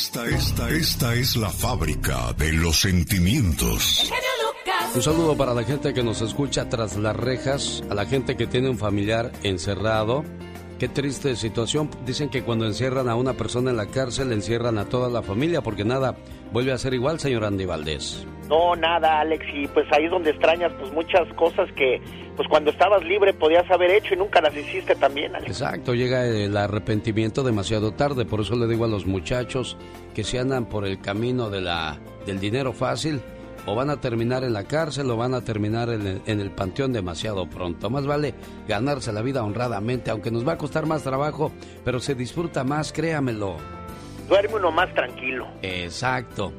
Esta, esta, esta es la fábrica de los sentimientos. Un saludo para la gente que nos escucha tras las rejas, a la gente que tiene un familiar encerrado. Qué triste situación. Dicen que cuando encierran a una persona en la cárcel, encierran a toda la familia, porque nada vuelve a ser igual, señor Andy Valdés. No, nada, Alex, y pues ahí es donde extrañas pues muchas cosas que pues cuando estabas libre podías haber hecho y nunca las hiciste también, Alex. Exacto, llega el arrepentimiento demasiado tarde, por eso le digo a los muchachos que si andan por el camino de la, del dinero fácil, o van a terminar en la cárcel o van a terminar en el, en el, panteón demasiado pronto. Más vale ganarse la vida honradamente, aunque nos va a costar más trabajo, pero se disfruta más, créamelo. Duerme uno más tranquilo. Exacto.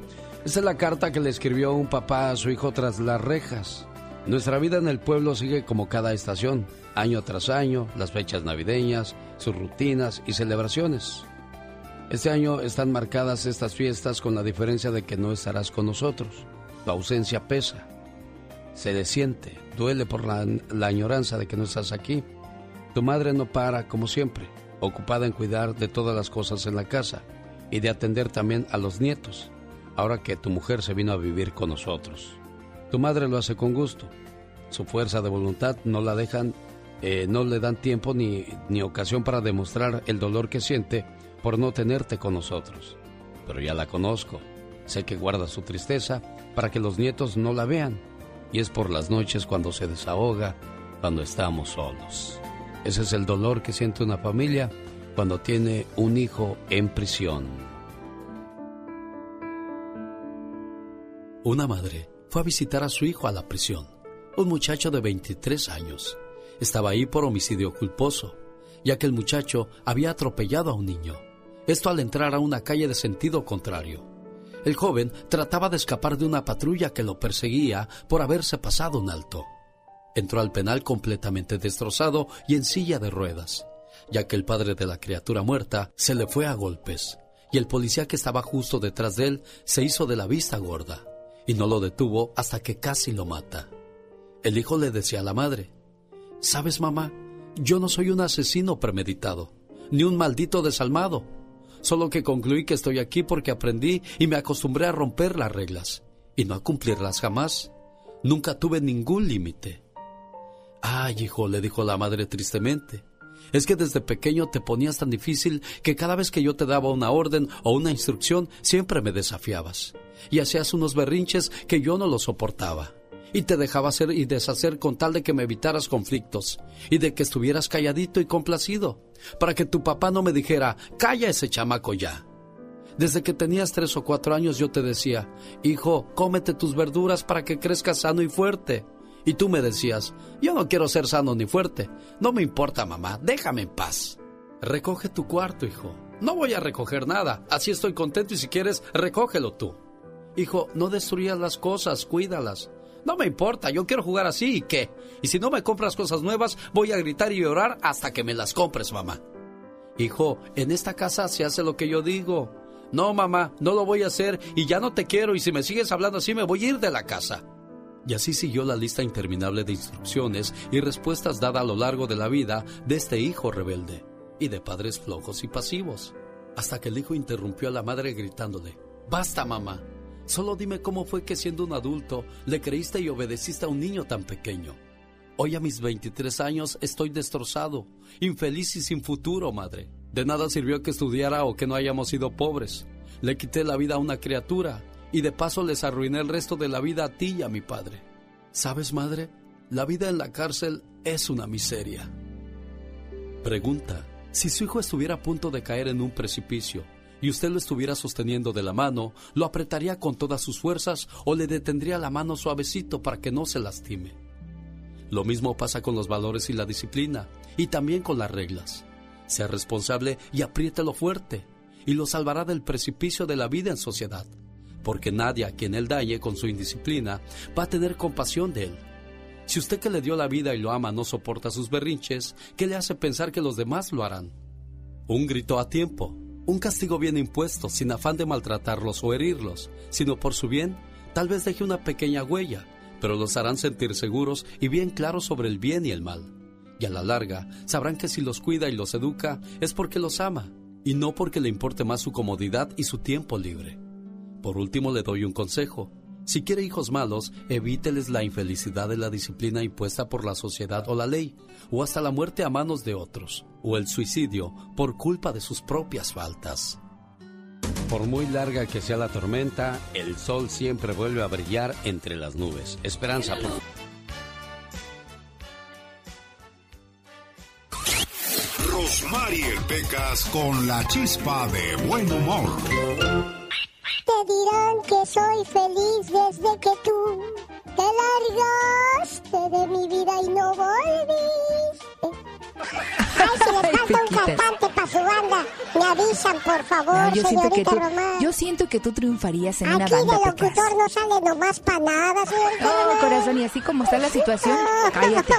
Esa es la carta que le escribió un papá a su hijo tras las rejas. Nuestra vida en el pueblo sigue como cada estación, año tras año, las fechas navideñas, sus rutinas y celebraciones. Este año están marcadas estas fiestas con la diferencia de que no estarás con nosotros. Tu ausencia pesa, se desiente, duele por la, la añoranza de que no estás aquí. Tu madre no para, como siempre, ocupada en cuidar de todas las cosas en la casa y de atender también a los nietos, ahora que tu mujer se vino a vivir con nosotros. Tu madre lo hace con gusto. Su fuerza de voluntad no la dejan, eh, no le dan tiempo ni, ni ocasión para demostrar el dolor que siente por no tenerte con nosotros. Pero ya la conozco. Sé que guarda su tristeza para que los nietos no la vean. Y es por las noches cuando se desahoga, cuando estamos solos. Ese es el dolor que siente una familia cuando tiene un hijo en prisión. Una madre fue a visitar a su hijo a la prisión, un muchacho de 23 años. Estaba ahí por homicidio culposo, ya que el muchacho había atropellado a un niño. Esto al entrar a una calle de sentido contrario. El joven trataba de escapar de una patrulla que lo perseguía por haberse pasado un alto. Entró al penal completamente destrozado y en silla de ruedas, ya que el padre de la criatura muerta se le fue a golpes, y el policía que estaba justo detrás de él se hizo de la vista gorda, y no lo detuvo hasta que casi lo mata. El hijo le decía a la madre, ¿Sabes, mamá? Yo no soy un asesino premeditado, ni un maldito desalmado solo que concluí que estoy aquí porque aprendí y me acostumbré a romper las reglas y no a cumplirlas jamás. Nunca tuve ningún límite. Ay, hijo, le dijo la madre tristemente, es que desde pequeño te ponías tan difícil que cada vez que yo te daba una orden o una instrucción siempre me desafiabas y hacías unos berrinches que yo no los soportaba y te dejaba hacer y deshacer con tal de que me evitaras conflictos y de que estuvieras calladito y complacido, para que tu papá no me dijera, calla ese chamaco ya. Desde que tenías tres o cuatro años yo te decía, hijo, cómete tus verduras para que crezcas sano y fuerte. Y tú me decías, yo no quiero ser sano ni fuerte. No me importa, mamá, déjame en paz. Recoge tu cuarto, hijo. No voy a recoger nada. Así estoy contento y si quieres, recógelo tú. Hijo, no destruyas las cosas, cuídalas. No me importa, yo quiero jugar así y qué. Y si no me compras cosas nuevas, voy a gritar y llorar hasta que me las compres, mamá. Hijo, en esta casa se hace lo que yo digo. No, mamá, no lo voy a hacer y ya no te quiero y si me sigues hablando así me voy a ir de la casa. Y así siguió la lista interminable de instrucciones y respuestas dadas a lo largo de la vida de este hijo rebelde y de padres flojos y pasivos. Hasta que el hijo interrumpió a la madre gritándole, Basta, mamá, Solo dime cómo fue que siendo un adulto le creíste y obedeciste a un niño tan pequeño. Hoy a mis 23 años estoy destrozado, infeliz y sin futuro, madre. De nada sirvió que estudiara o que no hayamos sido pobres. Le quité la vida a una criatura y de paso les arruiné el resto de la vida a ti y a mi padre. ¿Sabes, madre? La vida en la cárcel es una miseria. Pregunta, si su hijo estuviera a punto de caer en un precipicio, y usted lo estuviera sosteniendo de la mano, lo apretaría con todas sus fuerzas o le detendría la mano suavecito para que no se lastime. Lo mismo pasa con los valores y la disciplina, y también con las reglas. Sea responsable y apriételo fuerte, y lo salvará del precipicio de la vida en sociedad, porque nadie a quien él dañe con su indisciplina va a tener compasión de él. Si usted que le dio la vida y lo ama no soporta sus berrinches, ¿qué le hace pensar que los demás lo harán? Un grito a tiempo, un castigo bien impuesto, sin afán de maltratarlos o herirlos, sino por su bien, tal vez deje una pequeña huella, pero los harán sentir seguros y bien claros sobre el bien y el mal. Y a la larga sabrán que si los cuida y los educa es porque los ama, y no porque le importe más su comodidad y su tiempo libre. Por último, le doy un consejo. Si quiere hijos malos, evíteles la infelicidad de la disciplina impuesta por la sociedad o la ley, o hasta la muerte a manos de otros, o el suicidio por culpa de sus propias faltas. Por muy larga que sea la tormenta, el sol siempre vuelve a brillar entre las nubes. Esperanza. Por... Rosmarie Pecas con la chispa de buen humor. Te dirán que soy feliz desde que tú te largaste de mi vida y no volviste. Ay, si les falta un cantante para su banda, me avisan, por favor, yo señorita siento que tú, Román. Yo siento que tú triunfarías en Aquí una banda, de Pecas. locutor no sale nomás para nada, señorita No, Román. corazón, y así como está la situación, cállate.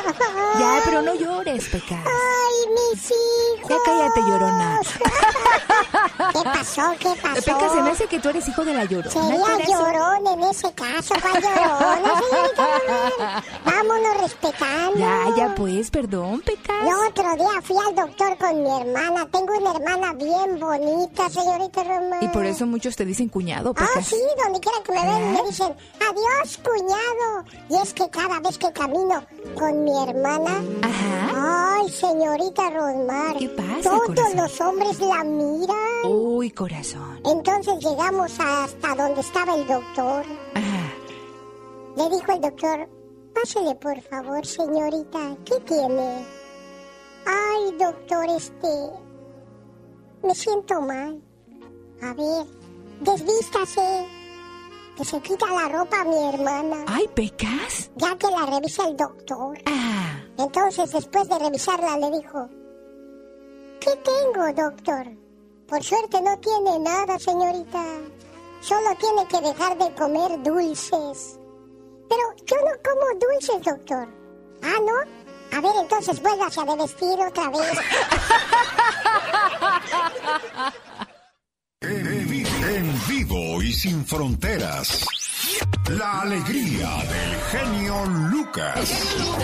Ya, pero no llores, Pecas. Ay, mis hijos. Ya cállate, llorona. ¿Qué pasó? ¿Qué pasó? Pecas, se me hace que tú eres hijo de la llorona. Sería llorón en ese caso, ¿cuál llorona, señorita Román? Vámonos respetando. Ya, ya, pues, perdón, Pecas. Yo otro día fui al doctor con mi hermana. Tengo una hermana bien bonita, señorita Román. Y por eso muchos te dicen cuñado, Ah, sí, donde quiera que me ven ¿Ah? me dicen, adiós, cuñado. Y es que cada vez que camino con mi hermana, Ajá. ay, señorita Rosmar, ¿Qué pasa, todos corazón? los hombres la miran. Uy, corazón. Entonces llegamos hasta donde estaba el doctor. Ajá. Le dijo el doctor, pásele por favor, señorita, ¿qué tiene? Ay, doctor, este... Me siento mal. A ver, desvístase. Que se quita la ropa a mi hermana. Ay, Pecas. Ya que la revisa el doctor. Ah. Entonces, después de revisarla, le dijo, ¿qué tengo, doctor? Por suerte no tiene nada, señorita. Solo tiene que dejar de comer dulces. Pero yo no como dulces, doctor. Ah, ¿no? A ver, entonces vuélvase a vestir otra vez. En, en vivo y sin fronteras. La alegría del genio Lucas.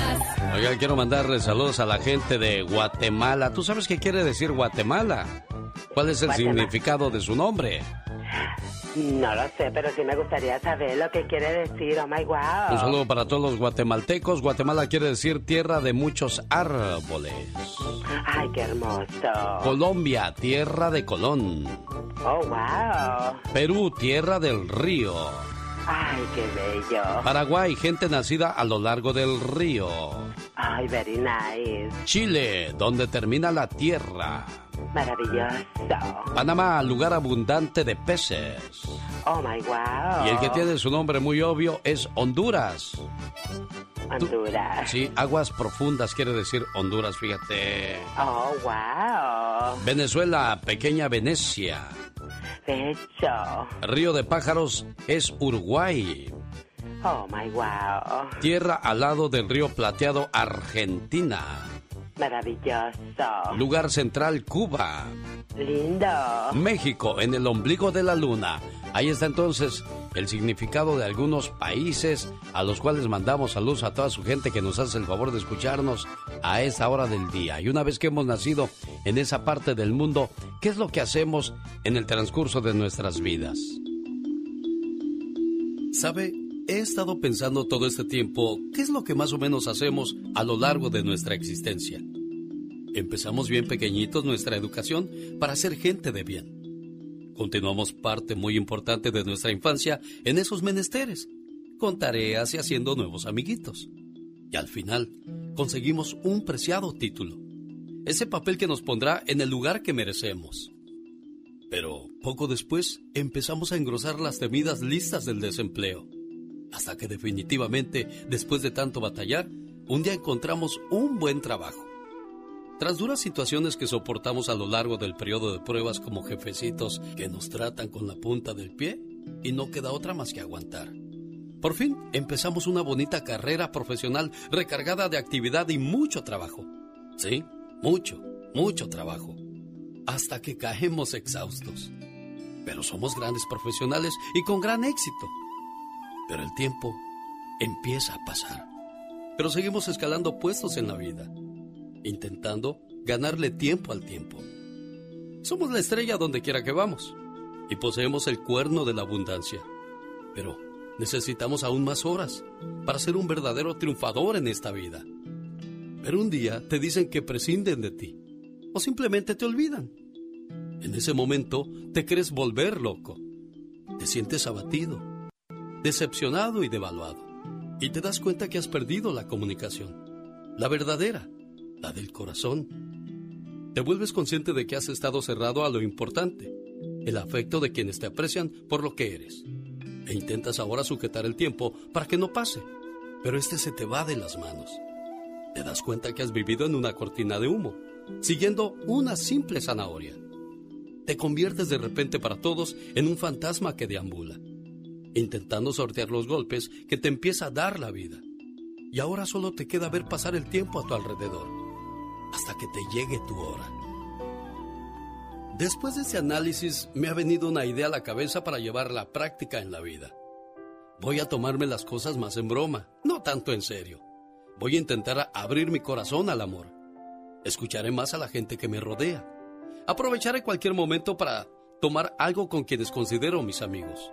Oiga, quiero mandarle saludos a la gente de Guatemala. ¿Tú sabes qué quiere decir Guatemala? ¿Cuál es el Guatemala. significado de su nombre? No lo sé, pero sí me gustaría saber lo que quiere decir. Oh my wow. Un saludo para todos los guatemaltecos. Guatemala quiere decir tierra de muchos árboles. Ay, qué hermoso. Colombia, tierra de Colón. Oh wow. Perú, tierra del río. Ay, qué bello. Paraguay, gente nacida a lo largo del río. Ay, very nice. Chile, donde termina la tierra. Maravilloso. Panamá, lugar abundante de peces. Oh my wow. Y el que tiene su nombre muy obvio es Honduras. Honduras. Sí, aguas profundas quiere decir Honduras, fíjate. Oh wow. Venezuela, pequeña Venecia. Río de Pájaros es Uruguay. Oh my wow. Tierra al lado del río Plateado, Argentina. Maravilloso. Lugar central, Cuba. Lindo. México, en el ombligo de la luna. Ahí está entonces el significado de algunos países a los cuales mandamos saludos a toda su gente que nos hace el favor de escucharnos a esa hora del día. Y una vez que hemos nacido en esa parte del mundo, ¿qué es lo que hacemos en el transcurso de nuestras vidas? ¿Sabe? He estado pensando todo este tiempo qué es lo que más o menos hacemos a lo largo de nuestra existencia. Empezamos bien pequeñitos nuestra educación para ser gente de bien. Continuamos parte muy importante de nuestra infancia en esos menesteres, con tareas y haciendo nuevos amiguitos. Y al final, conseguimos un preciado título, ese papel que nos pondrá en el lugar que merecemos. Pero poco después empezamos a engrosar las temidas listas del desempleo, hasta que definitivamente, después de tanto batallar, un día encontramos un buen trabajo. Tras duras situaciones que soportamos a lo largo del periodo de pruebas como jefecitos que nos tratan con la punta del pie y no queda otra más que aguantar. Por fin empezamos una bonita carrera profesional recargada de actividad y mucho trabajo. Sí, mucho, mucho trabajo. Hasta que caemos exhaustos. Pero somos grandes profesionales y con gran éxito. Pero el tiempo empieza a pasar. Pero seguimos escalando puestos en la vida intentando ganarle tiempo al tiempo. Somos la estrella donde quiera que vamos y poseemos el cuerno de la abundancia. Pero necesitamos aún más horas para ser un verdadero triunfador en esta vida. Pero un día te dicen que prescinden de ti o simplemente te olvidan. En ese momento te crees volver loco. Te sientes abatido, decepcionado y devaluado. Y te das cuenta que has perdido la comunicación, la verdadera, la del corazón. Te vuelves consciente de que has estado cerrado a lo importante, el afecto de quienes te aprecian por lo que eres. E intentas ahora sujetar el tiempo para que no pase, pero este se te va de las manos. Te das cuenta que has vivido en una cortina de humo, siguiendo una simple zanahoria. Te conviertes de repente para todos en un fantasma que deambula, intentando sortear los golpes que te empieza a dar la vida. Y ahora solo te queda ver pasar el tiempo a tu alrededor, hasta que te llegue tu hora. Después de ese análisis me ha venido una idea a la cabeza para llevar la práctica en la vida. Voy a tomarme las cosas más en broma, no tanto en serio. Voy a intentar abrir mi corazón al amor. Escucharé más a la gente que me rodea. Aprovecharé cualquier momento para tomar algo con quienes considero mis amigos.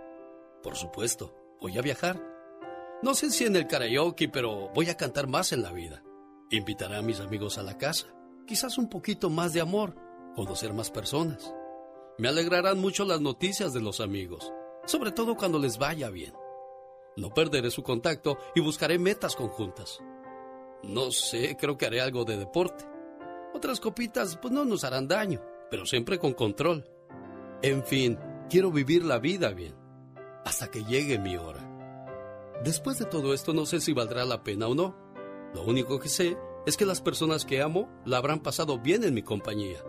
Por supuesto, voy a viajar. No sé si en el karaoke, pero voy a cantar más en la vida. Invitaré a mis amigos a la casa. Quizás un poquito más de amor, conocer más personas. Me alegrarán mucho las noticias de los amigos, sobre todo cuando les vaya bien. No perderé su contacto y buscaré metas conjuntas. No sé, creo que haré algo de deporte. Otras copitas pues no nos harán daño, pero siempre con control. En fin, quiero vivir la vida bien, hasta que llegue mi hora. Después de todo esto no sé si valdrá la pena o no. Lo único que sé es que las personas que amo la habrán pasado bien en mi compañía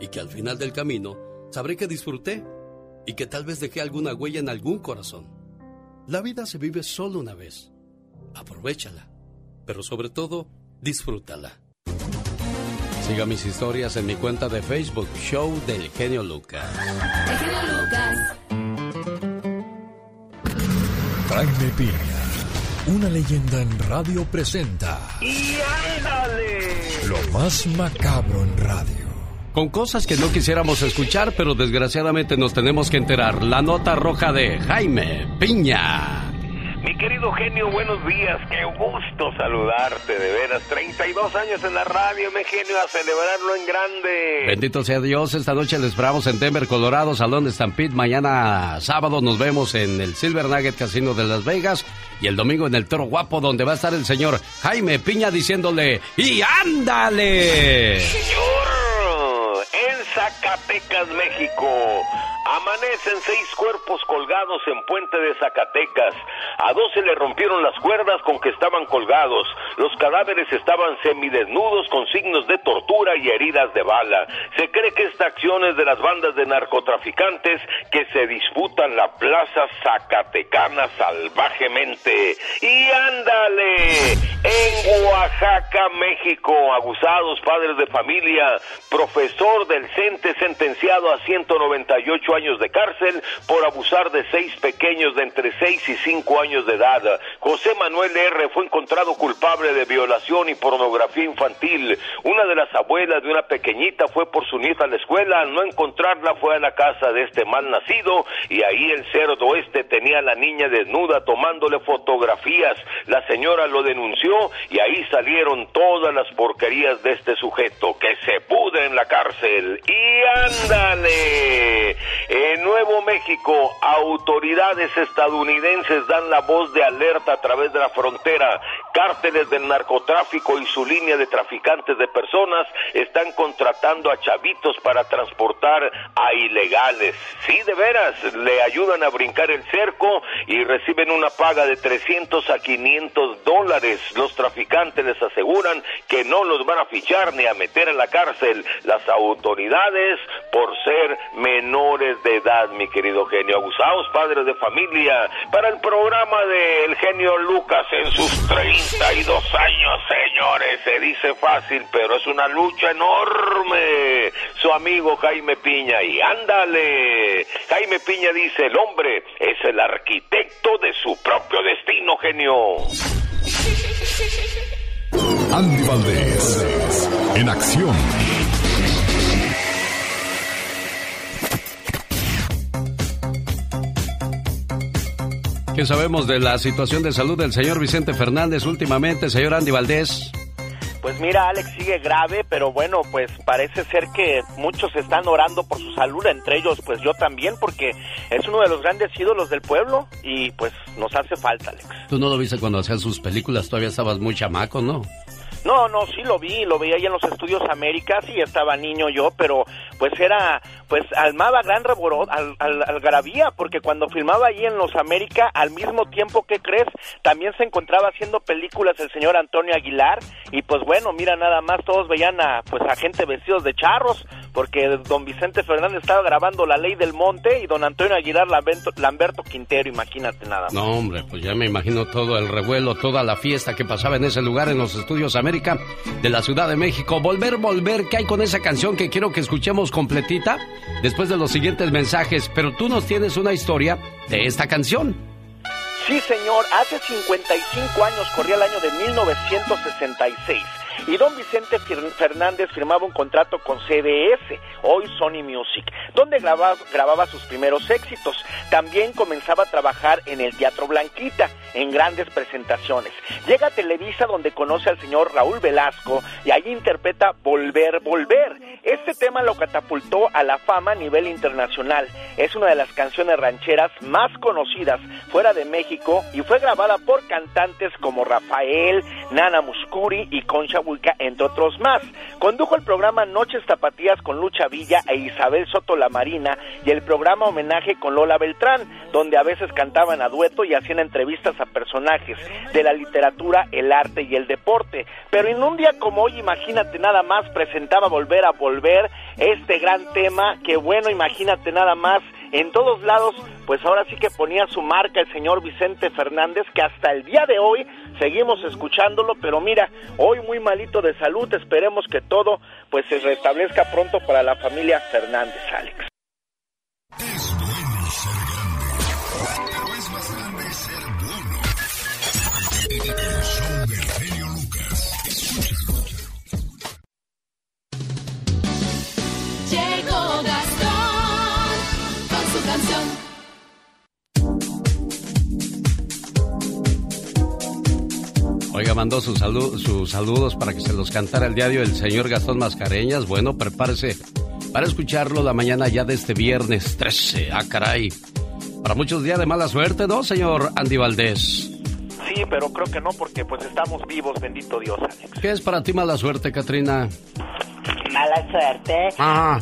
y que al final del camino sabré que disfruté y que tal vez dejé alguna huella en algún corazón. La vida se vive solo una vez. Aprovechala pero sobre todo, disfrútala. Siga mis historias en mi cuenta de Facebook, Show del Genio Lucas. El genio Lucas. Jaime Piña, una leyenda en radio presenta. ¡Y ándale! Lo más macabro en radio. Con cosas que no quisiéramos escuchar, pero desgraciadamente nos tenemos que enterar. La nota roja de Jaime Piña. Mi querido genio, buenos días. Qué gusto saludarte, de veras. 32 años en la radio, mi genio, a celebrarlo en grande. Bendito sea Dios. Esta noche les esperamos en Denver, Colorado, Salón de Stampede. Mañana sábado nos vemos en el Silver Nugget Casino de Las Vegas. Y el domingo en el Toro Guapo, donde va a estar el señor Jaime Piña diciéndole: ¡Y ándale! Señor, en Zacatecas, México. Amanecen seis cuerpos colgados en Puente de Zacatecas. A dos se le rompieron las cuerdas con que estaban colgados. Los cadáveres estaban semidesnudos con signos de tortura y heridas de bala. Se cree que esta acción es de las bandas de narcotraficantes que se disputan la plaza zacatecana salvajemente. Y ándale, en Oaxaca, México, abusados padres de familia, profesor del CENTE sentenciado a 198 años de cárcel por abusar de seis pequeños de entre 6 y 5 años de edad. José Manuel R. fue encontrado culpable de violación y pornografía infantil. Una de las abuelas de una pequeñita fue por su nieta a la escuela. Al no encontrarla fue a la casa de este mal nacido y ahí el cerdo este tenía a la niña desnuda tomándole fotografías. La señora lo denunció y ahí salieron todas las porquerías de este sujeto que se pudre en la cárcel. Y ándale. En Nuevo México, autoridades estadounidenses dan la voz de alerta a través de la frontera. Cárteles del narcotráfico y su línea de traficantes de personas están contratando a chavitos para transportar a ilegales. Sí, de veras, le ayudan a brincar el cerco y reciben una paga de 300 a 500 dólares. Los traficantes les aseguran que no los van a fichar ni a meter en la cárcel. Las autoridades por ser menores de edad, mi querido genio. Abusados padres de familia para el programa del genio Lucas en sus 32 años, señores. Se dice fácil, pero es una lucha enorme. Su amigo Jaime Piña, y ándale. Jaime Piña dice, el hombre es el arquitecto de su propio destino, genio. Andy Valdés, en acción. ¿Qué sabemos de la situación de salud del señor Vicente Fernández últimamente, señor Andy Valdés? Pues mira, Alex sigue grave, pero bueno, pues parece ser que muchos están orando por su salud, entre ellos pues yo también, porque es uno de los grandes ídolos del pueblo y pues nos hace falta, Alex. Tú no lo viste cuando hacían sus películas, todavía estabas muy chamaco, ¿no? No, no, sí lo vi, lo vi ahí en los estudios Américas y estaba niño yo, pero pues era, pues almaba gran reborot, al, al, algarabía, porque cuando filmaba ahí en los América, al mismo tiempo que crees, también se encontraba haciendo películas el señor Antonio Aguilar, y pues bueno, mira nada más, todos veían a, pues a gente vestidos de charros, porque don Vicente Fernández estaba grabando La Ley del Monte y don Antonio Aguilar Lamberto, Lamberto Quintero, imagínate nada más. No, hombre, pues ya me imagino todo el revuelo, toda la fiesta que pasaba en ese lugar en los estudios De la Ciudad de México. Volver, volver, ¿qué hay con esa canción que quiero que escuchemos completita? Después de los siguientes mensajes, pero tú nos tienes una historia de esta canción. Sí, señor, hace 55 años corría el año de 1966 y don Vicente Fernández firmaba un contrato con CBS, hoy Sony Music, donde grababa, grababa sus primeros éxitos. También comenzaba a trabajar en el Teatro Blanquita, en grandes presentaciones. Llega a Televisa donde conoce al señor Raúl Velasco y allí interpreta Volver, Volver. Este tema lo catapultó a la fama a nivel internacional. Es una de las canciones rancheras más conocidas fuera de México y fue grabada por cantantes como Rafael, Nana Muscuri y Concha entre otros más. Condujo el programa Noches Tapatías con Lucha Villa e Isabel Soto La Marina y el programa Homenaje con Lola Beltrán, donde a veces cantaban a dueto y hacían entrevistas a personajes de la literatura, el arte y el deporte. Pero en un día como hoy, imagínate nada más, presentaba Volver a Volver, este gran tema, que bueno, imagínate nada más, en todos lados, pues ahora sí que ponía su marca el señor Vicente Fernández, que hasta el día de hoy seguimos escuchándolo, pero mira, hoy muy malito de salud, esperemos que todo pues se restablezca pronto para la familia Fernández, Alex. Es bueno ser grande, pero es más grande ser bueno. Oiga, mandó sus, sus saludos para que se los cantara el diario el señor Gastón Mascareñas. Bueno, prepárese para escucharlo la mañana ya de este viernes 13. Ah, caray. Para muchos días de mala suerte, ¿no, señor Andy Valdés? Sí, pero creo que no, porque pues estamos vivos, bendito Dios, Alex. ¿Qué es para ti mala suerte, Katrina? Mala suerte. Ajá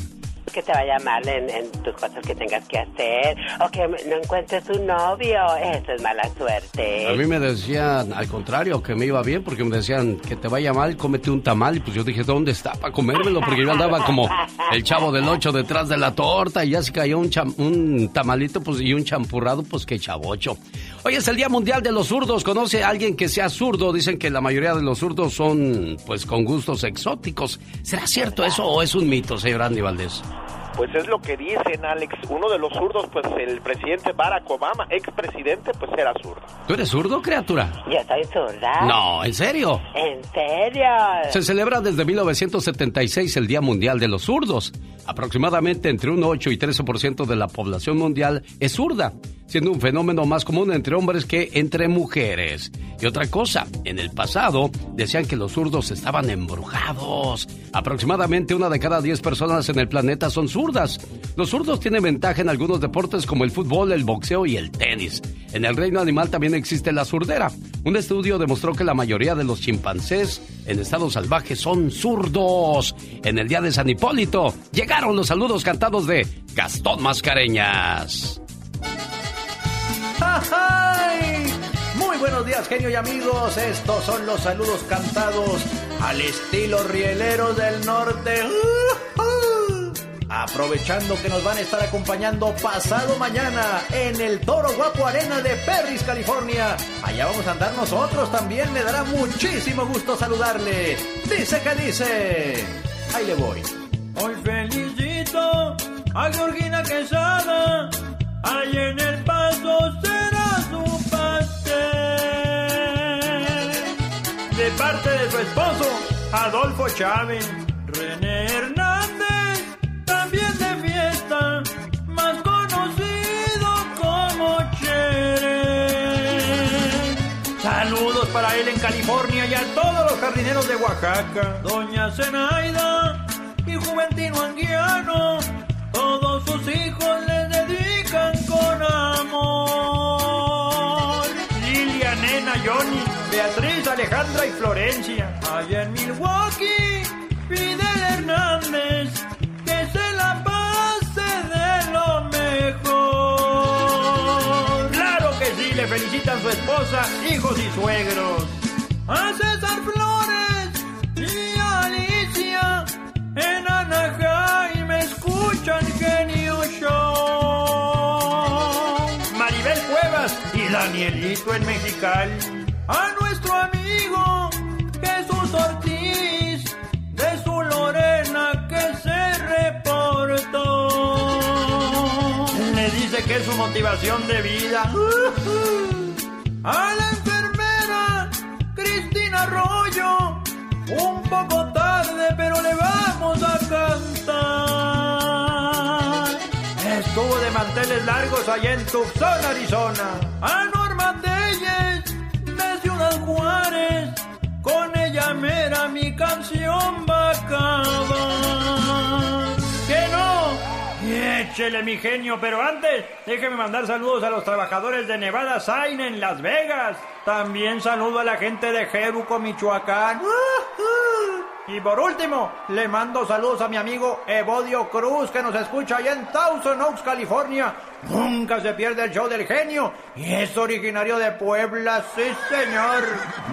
que te vaya mal en, en, tus cosas que tengas que hacer o que no encuentres un novio. Eso es mala suerte. A mí me decían, al contrario, que me iba bien porque me decían que te vaya mal, cómete un tamal. Y pues yo dije, ¿dónde está para comérmelo? Porque yo andaba como el chavo del ocho detrás de la torta y ya se cayó un, un tamalito pues, y un champurrado, pues que chavocho. Hoy es el Día Mundial de los Zurdos. ¿Conoce a alguien que sea zurdo? Dicen que la mayoría de los zurdos son pues con gustos exóticos. ¿Será cierto eso o es un mito, señor Andy Valdés? Pues es lo que dicen, Alex. Uno de los zurdos, pues el presidente Barack Obama, expresidente, pues era zurdo. ¿Tú eres zurdo, criatura? Yo soy zurda. No, ¿en serio? ¿En serio? Se celebra desde 1976 el Día Mundial de los Zurdos. Aproximadamente entre un 8 y 13% de la población mundial es zurda, siendo un fenómeno más común entre hombres que entre mujeres. Y otra cosa, en el pasado decían que los zurdos estaban embrujados. Aproximadamente una de cada 10 personas en el planeta son zurdas. Los zurdos tienen ventaja en algunos deportes como el fútbol, el boxeo y el tenis. En el reino animal también existe la zurdera. Un estudio demostró que la mayoría de los chimpancés en estado salvaje son zurdos. En el día de San Hipólito llegaron los saludos cantados de Gastón Mascareñas. Muy buenos días, genio y amigos. Estos son los saludos cantados al estilo rielero del norte. Aprovechando que nos van a estar acompañando pasado mañana en el Toro Guapo Arena de Perris, California. Allá vamos a andar nosotros también. Me dará muchísimo gusto saludarle. Dice que dice. Ahí le voy. Hoy felicito a Georgina Quesada. Ahí en el paso será su pastel. De parte de su esposo, Adolfo Chávez. René Hernández, también de fiesta, más conocido como Chere. Saludos para él en California y a todos los jardineros de Oaxaca. Doña Zenaida y Juventino Anguiano, todos sus hijos les dedican con amor. Lilia, Nena, Johnny, Beatriz, Alejandra y Florencia. Allá en Milwaukee, Fidel Hernández, que se la pase de lo mejor. Claro que sí, le felicitan su esposa, hijos y suegros. A César Flores En Mexicali. A nuestro amigo Jesús Ortiz de su Lorena que se reportó. Le dice que es su motivación de vida. A la enfermera Cristina Arroyo. Un poco tarde, pero le vamos a cantar. Estuvo de manteles largos allá en Tucson, Arizona. A Norma Telles de Ciudad Juárez. Con ella mera mi canción va a acabar. ¡Que no! Y Échele mi genio, pero antes déjeme mandar saludos a los trabajadores de Nevada Sign en Las Vegas. También saludo a la gente de Jeruco, Michoacán. Y por último, le mando saludos a mi amigo Evodio Cruz que nos escucha allá en Thousand Oaks, California. Nunca se pierde el show del genio y es originario de Puebla, sí señor.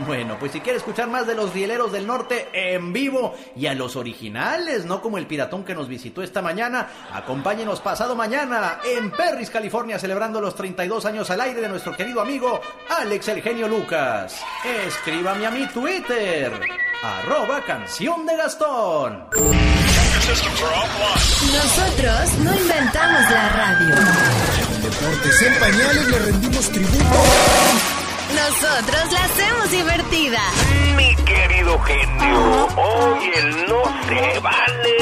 Bueno, pues si quiere escuchar más de los rieleros del norte en vivo y a los originales, no como el piratón que nos visitó esta mañana, acompáñenos pasado mañana en Perris, California, celebrando los 32 años al aire de nuestro querido amigo Alex el genio Lucas. Escríbame a mi Twitter, arroba canción de Gastón. Nosotros no inventamos la radio. Deportes en pañales le rendimos tributo. Nosotros la hacemos divertida. Mi querido genio, hoy el no se vale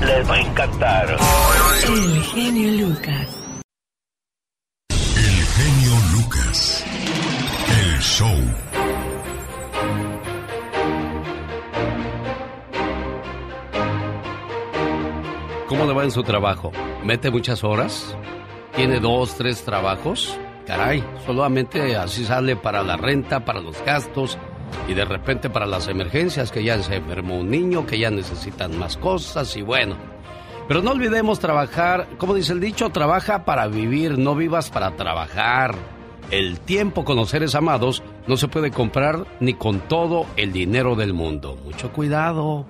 les va a encantar. El genio Lucas. El genio Lucas. El show. ¿Cómo le va en su trabajo? ¿Mete muchas horas? ¿Tiene dos, tres trabajos? Caray, solamente así sale para la renta, para los gastos y de repente para las emergencias, que ya se enfermó un niño, que ya necesitan más cosas y bueno. Pero no olvidemos trabajar, como dice el dicho, trabaja para vivir, no vivas para trabajar. El tiempo con los seres amados no se puede comprar ni con todo el dinero del mundo. Mucho cuidado.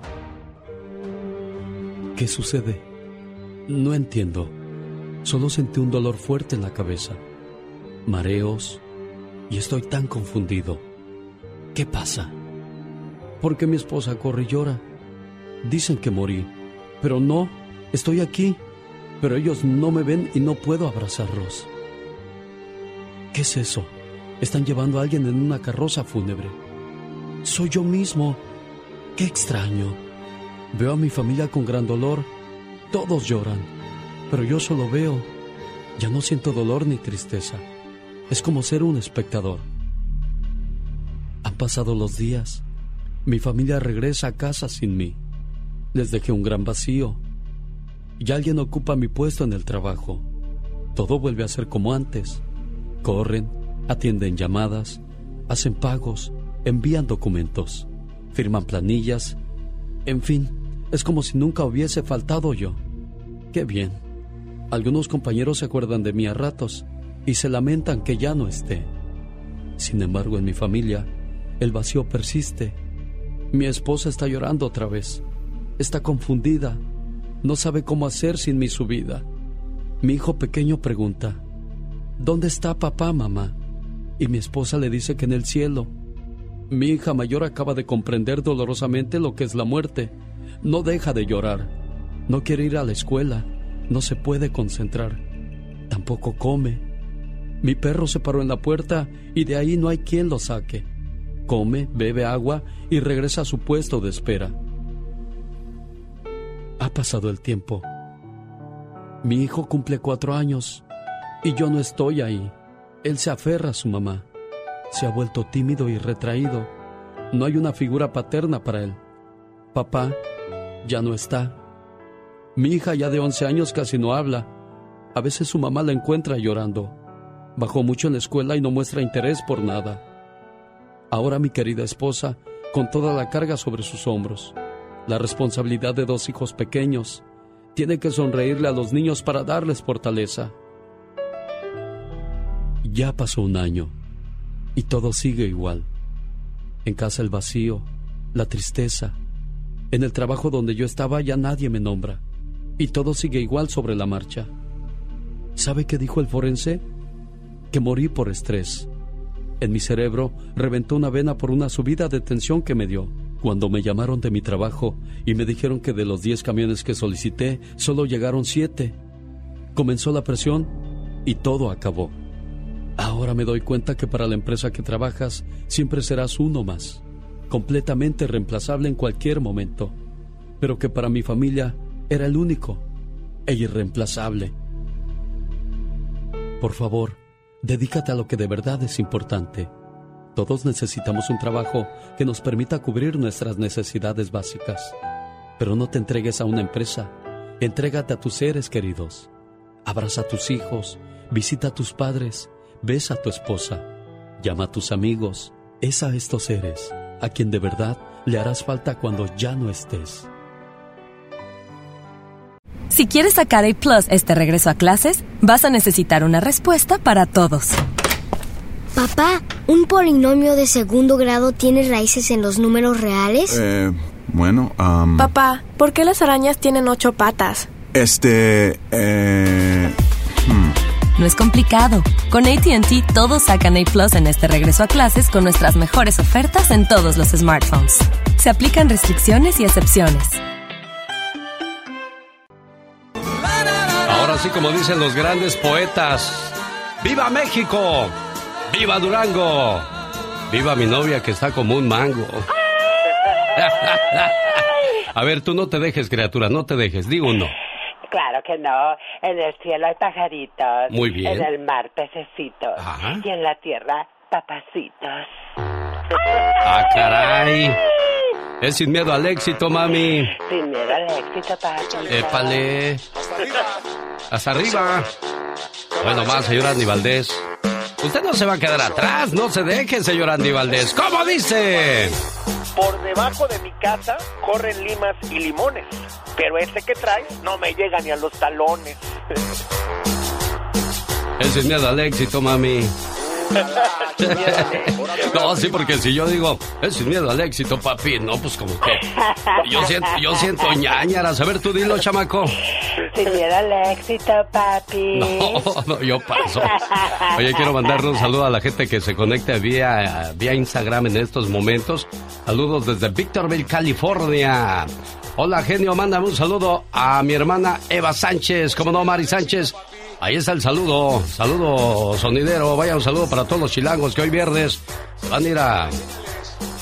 ¿Qué sucede? No entiendo. Solo sentí un dolor fuerte en la cabeza, mareos y estoy tan confundido. ¿Qué pasa? ¿Por qué mi esposa corre y llora? Dicen que morí, pero no, estoy aquí. Pero ellos no me ven y no puedo abrazarlos. ¿Qué es eso? Están llevando a alguien en una carroza fúnebre. Soy yo mismo. Qué extraño. Veo a mi familia con gran dolor. Todos lloran, pero yo solo veo. Ya no siento dolor ni tristeza. Es como ser un espectador. Han pasado los días. Mi familia regresa a casa sin mí. Les dejé un gran vacío. Y alguien ocupa mi puesto en el trabajo. Todo vuelve a ser como antes. Corren, atienden llamadas, hacen pagos, envían documentos, firman planillas. En fin, es como si nunca hubiese faltado yo. Qué bien. Algunos compañeros se acuerdan de mí a ratos y se lamentan que ya no esté. Sin embargo, en mi familia, el vacío persiste. Mi esposa está llorando otra vez. Está confundida. No sabe cómo hacer sin mi subida. Mi hijo pequeño pregunta, ¿Dónde está papá, mamá? Y mi esposa le dice que en el cielo. Mi hija mayor acaba de comprender dolorosamente lo que es la muerte. No deja de llorar. No quiere ir a la escuela. No se puede concentrar. Tampoco come. Mi perro se paró en la puerta y de ahí no hay quien lo saque. Come, bebe agua y regresa a su puesto de espera. Ha pasado el tiempo. Mi hijo cumple cuatro años y yo no estoy ahí. Él se aferra a su mamá. se ha vuelto tímido y retraído. No hay una figura paterna para él. Papá ya no está. Mi hija ya de 11 años casi no habla. A veces su mamá la encuentra llorando. Bajó mucho en la escuela y no muestra interés por nada. Ahora mi querida esposa, con toda la carga sobre sus hombros, la responsabilidad de dos hijos pequeños, tiene que sonreírle a los niños para darles fortaleza. Ya pasó un año y todo sigue igual. En casa el vacío, la tristeza. En el trabajo donde yo estaba ya nadie me nombra y todo sigue igual sobre la marcha. ¿Sabe qué dijo el forense? Que morí por estrés. En mi cerebro reventó una vena por una subida de tensión que me dio. Cuando me llamaron de mi trabajo y me dijeron que de los 10 camiones que solicité, solo llegaron 7. Comenzó la presión y todo acabó. Ahora me doy cuenta que para la empresa que trabajas siempre serás uno más, completamente reemplazable en cualquier momento, pero que para mi familia era el único e irreemplazable. Por favor, dedícate a lo que de verdad es importante. Todos necesitamos un trabajo que nos permita cubrir nuestras necesidades básicas. Pero no te entregues a una empresa, entrégate a tus seres queridos. Abraza a tus hijos, visita a tus padres, besa a tu esposa, llama a tus amigos, es a estos seres a quien de verdad le harás falta cuando ya no estés. Si quieres sacar A Plus este regreso a clases, vas a necesitar una respuesta para todos. Papá, ¿un polinomio de segundo grado tiene raíces en los números reales? Eh, bueno, um, Papá, ¿por qué las arañas tienen ocho patas? Este, eh, hmm. No es complicado. Con ATT todos sacan A Plus en este regreso a clases con nuestras mejores ofertas en todos los smartphones. Se aplican restricciones y excepciones. Ahora sí, como dicen los grandes poetas, ¡Viva México! ¡Viva Durango! ¡Viva mi novia que está como un mango! A ver, tú no te dejes, criatura, no te dejes, di uno. Claro que no. En el cielo hay pajaritos. Muy bien. En el mar pececitos. Ajá. Y en la tierra papacitos. ¡Ah, caray! Es sin miedo al éxito, mami. Sin miedo al éxito, papi. Épale. Hasta arriba. Bueno, más, señor Andy Valdés. Usted no se va a quedar atrás, no se deje, señor Andy Valdés. ¿Cómo dice? Por debajo de mi casa corren limas y limones, pero ese que traes no me llega ni a los talones. Es sin miedo al éxito, mami. No, sí, porque si yo digo, es sin miedo al éxito, papi, no, pues como que. Yo siento, yo siento ñañaras. A ver, tú dilo, chamaco. Sin miedo al éxito, papi. No, no, yo paso. Oye, quiero mandarle un saludo a la gente que se conecta vía, vía Instagram en estos momentos. Saludos desde Victorville, California. Hola, genio, mándame un saludo a mi hermana Eva Sánchez. ¿Cómo no, Mari Sánchez? Ahí está el saludo. Saludo sonidero. Vaya un saludo para todos los chilangos que hoy viernes van a ir a,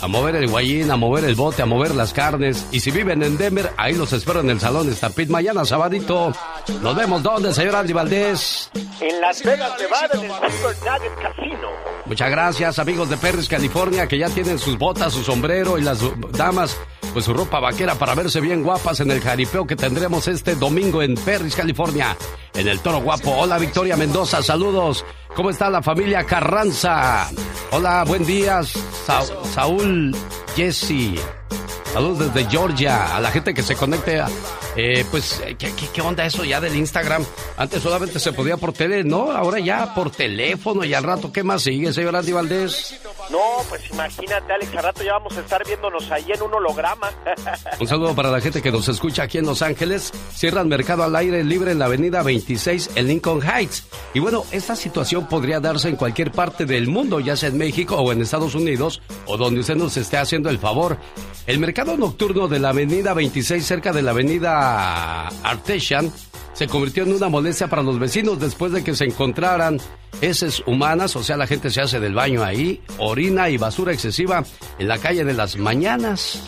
a mover el guayín, a mover el bote, a mover las carnes. Y si viven en Denver, ahí los espero en el Salón Stampede. Mañana, sabadito. Nos vemos. ¿Dónde, señor Andy Valdés? En Las Vegas, Nevada, en el Casino. Muchas gracias, amigos de Perris, California, que ya tienen sus botas, su sombrero y las damas, pues su ropa vaquera para verse bien guapas en el jaripeo que tendremos este domingo en Perris, California, en el Toro Guapo. Hola, Victoria Mendoza, saludos. ¿Cómo está la familia Carranza? Hola, buen día, Sa- Saúl, Jesse. Saludos desde Georgia, a la gente que se conecte. a- eh, pues, ¿qué, qué, qué onda eso ya del Instagram? Antes solamente se podía por tele, ¿no? Ahora ya por teléfono y al rato, ¿qué más sigue, señor Andy Valdés? No, pues imagínate, Alex, al rato ya vamos a estar viéndonos ahí en un holograma. Un saludo para la gente que nos escucha aquí en Los Ángeles. Cierran mercado al aire libre en la avenida 26 en Lincoln Heights. Y bueno, esta situación podría darse en cualquier parte del mundo, ya sea en México o en Estados Unidos, o donde usted nos esté haciendo el favor. El mercado nocturno de la avenida 26 cerca de la avenida Artesian se convirtió en una molestia para los vecinos después de que se encontraran heces humanas, o sea, la gente se hace del baño ahí, orina y basura excesiva en la calle de las mañanas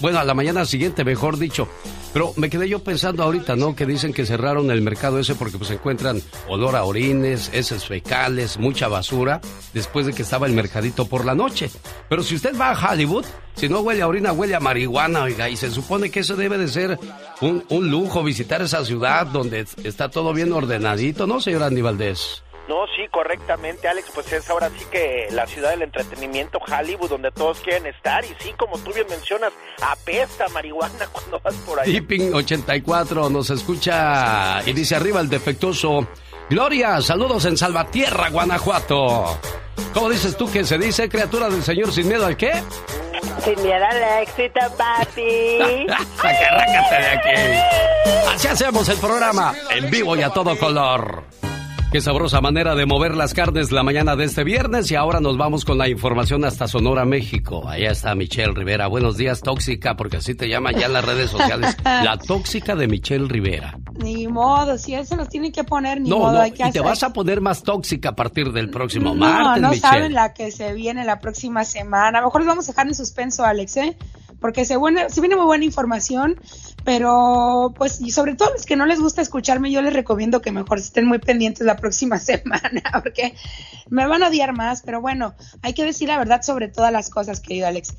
bueno, a la mañana siguiente, mejor dicho. Pero me quedé yo pensando ahorita, ¿no? Que dicen que cerraron el mercado ese porque pues encuentran olor a orines, heces fecales, mucha basura, después de que estaba el mercadito por la noche. Pero si usted va a Hollywood, si no huele a orina, huele a marihuana, oiga, y se supone que eso debe de ser un, un lujo, visitar esa ciudad donde está todo bien ordenadito, ¿no, señor Andy Valdés? No, sí, correctamente, Alex, pues es ahora sí que la ciudad del entretenimiento, Hollywood, donde todos quieren estar, y sí, como tú bien mencionas, apesta marihuana cuando vas por ahí. Tipping 84 nos escucha y dice arriba el defectuoso. Gloria, saludos en Salvatierra, Guanajuato. ¿Cómo dices tú que se dice, criatura del Señor sin miedo al qué? Sin miedo al éxito, papi. Sacarrácate de aquí. Así hacemos el programa, en vivo y a todo color. Qué sabrosa manera de mover las carnes la mañana de este viernes y ahora nos vamos con la información hasta Sonora, México. Allá está Michelle Rivera. Buenos días, tóxica, porque así te llaman ya en las redes sociales. La tóxica de Michelle Rivera. Ni modo, si él se nos tiene que poner, ni No, modo, no, hay que y te hacer. vas a poner más tóxica a partir del próximo No, martes, no Michelle. saben la que se viene la próxima semana. A lo mejor les vamos a dejar en suspenso, Alex, ¿eh? Porque se, buena, se viene muy buena información, pero pues y sobre todo los que no les gusta escucharme, yo les recomiendo que mejor estén muy pendientes la próxima semana, porque me van a odiar más, pero bueno, hay que decir la verdad sobre todas las cosas, querido Alex.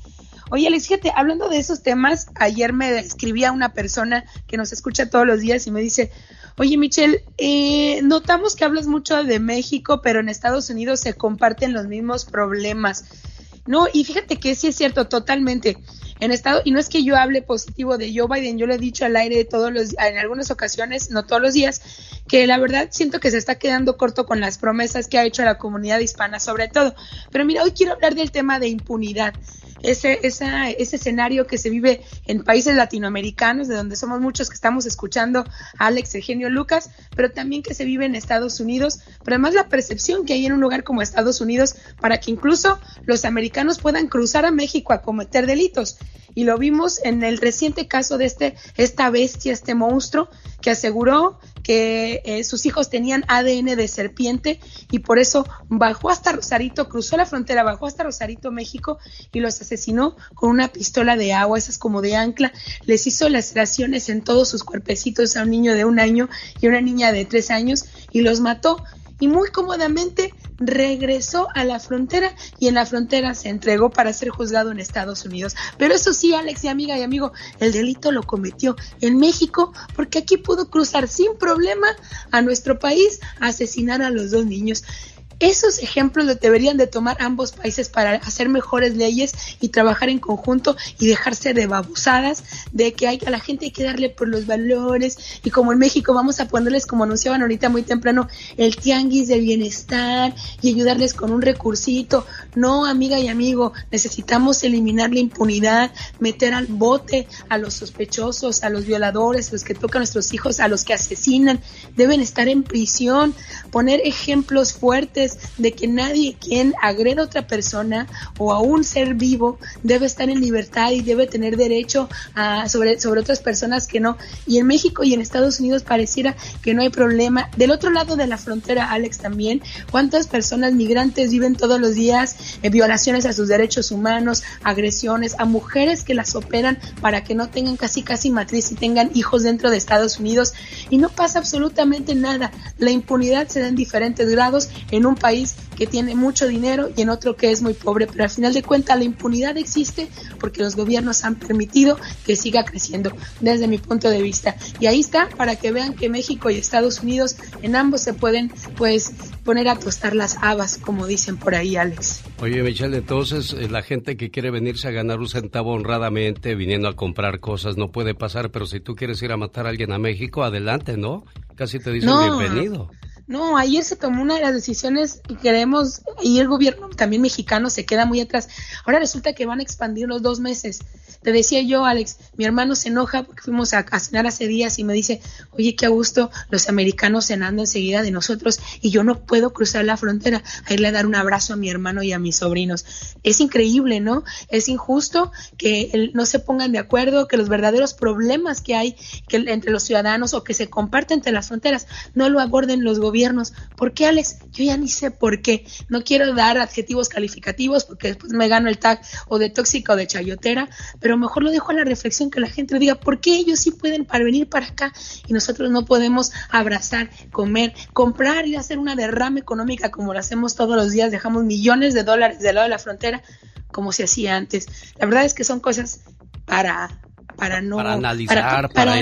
Oye, Alex, fíjate, hablando de esos temas, ayer me escribía una persona que nos escucha todos los días y me dice, oye, Michelle, eh, notamos que hablas mucho de México, pero en Estados Unidos se comparten los mismos problemas. No, y fíjate que sí es cierto, totalmente. En estado, y no es que yo hable positivo de Joe Biden, yo lo he dicho al aire todos los, en algunas ocasiones, no todos los días, que la verdad siento que se está quedando corto con las promesas que ha hecho a la comunidad hispana, sobre todo. Pero mira, hoy quiero hablar del tema de impunidad ese, esa, ese escenario que se vive en países latinoamericanos, de donde somos muchos que estamos escuchando a Alex Eugenio Lucas, pero también que se vive en Estados Unidos, pero además la percepción que hay en un lugar como Estados Unidos para que incluso los americanos puedan cruzar a México a cometer delitos. Y lo vimos en el reciente caso de este, esta bestia, este monstruo, que aseguró que eh, sus hijos tenían ADN de serpiente y por eso bajó hasta Rosarito, cruzó la frontera, bajó hasta Rosarito, México y los asesinó con una pistola de agua, esas como de ancla, les hizo laceraciones en todos sus cuerpecitos a un niño de un año y a una niña de tres años y los mató y muy cómodamente regresó a la frontera y en la frontera se entregó para ser juzgado en Estados Unidos. Pero eso sí, Alex y amiga y amigo, el delito lo cometió en México porque aquí pudo cruzar sin problema a nuestro país asesinar a los dos niños. Esos ejemplos los deberían de tomar ambos países para hacer mejores leyes y trabajar en conjunto y dejarse de babosadas de que hay, a la gente hay que darle por los valores. Y como en México vamos a ponerles como anunciaban ahorita muy temprano el tianguis de bienestar y ayudarles con un recursito. No, amiga y amigo, necesitamos eliminar la impunidad, meter al bote a los sospechosos, a los violadores, a los que tocan a nuestros hijos, a los que asesinan, deben estar en prisión, poner ejemplos fuertes de que nadie quien agreda a otra persona o a un ser vivo debe estar en libertad y debe tener derecho a, sobre, sobre otras personas que no. Y en México y en Estados Unidos pareciera que no hay problema. Del otro lado de la frontera, Alex, también, ¿cuántas personas migrantes viven todos los días eh, violaciones a sus derechos humanos, agresiones a mujeres que las operan para que no tengan casi casi matriz y tengan hijos dentro de Estados Unidos? Y no pasa absolutamente nada. La impunidad se da en diferentes grados en un país que tiene mucho dinero y en otro que es muy pobre, pero al final de cuentas la impunidad existe porque los gobiernos han permitido que siga creciendo desde mi punto de vista. Y ahí está para que vean que México y Estados Unidos en ambos se pueden pues poner a tostar las habas, como dicen por ahí, Alex. Oye, Michelle, entonces eh, la gente que quiere venirse a ganar un centavo honradamente viniendo a comprar cosas no puede pasar, pero si tú quieres ir a matar a alguien a México, adelante, ¿no? Casi te dicen No. bienvenido. No, ayer se tomó una de las decisiones y queremos, y el gobierno también mexicano se queda muy atrás. Ahora resulta que van a expandir los dos meses. Te decía yo, Alex, mi hermano se enoja porque fuimos a, a cenar hace días y me dice, oye, qué a gusto los americanos cenando enseguida de nosotros y yo no puedo cruzar la frontera a irle a dar un abrazo a mi hermano y a mis sobrinos. Es increíble, ¿no? Es injusto que el- no se pongan de acuerdo, que los verdaderos problemas que hay entre los ciudadanos o que se comparten entre las fronteras no lo aborden los gobiernos gobiernos. ¿Por qué, Alex? Yo ya ni sé por qué. No quiero dar adjetivos calificativos porque después me gano el tag o de tóxica o de chayotera, pero mejor lo dejo a la reflexión que la gente diga, ¿por qué ellos sí pueden para venir para acá y nosotros no podemos abrazar, comer, comprar y hacer una derrama económica como lo hacemos todos los días? Dejamos millones de dólares del lado de la frontera como se hacía antes. La verdad es que son cosas para para no para analizar, para, tratar de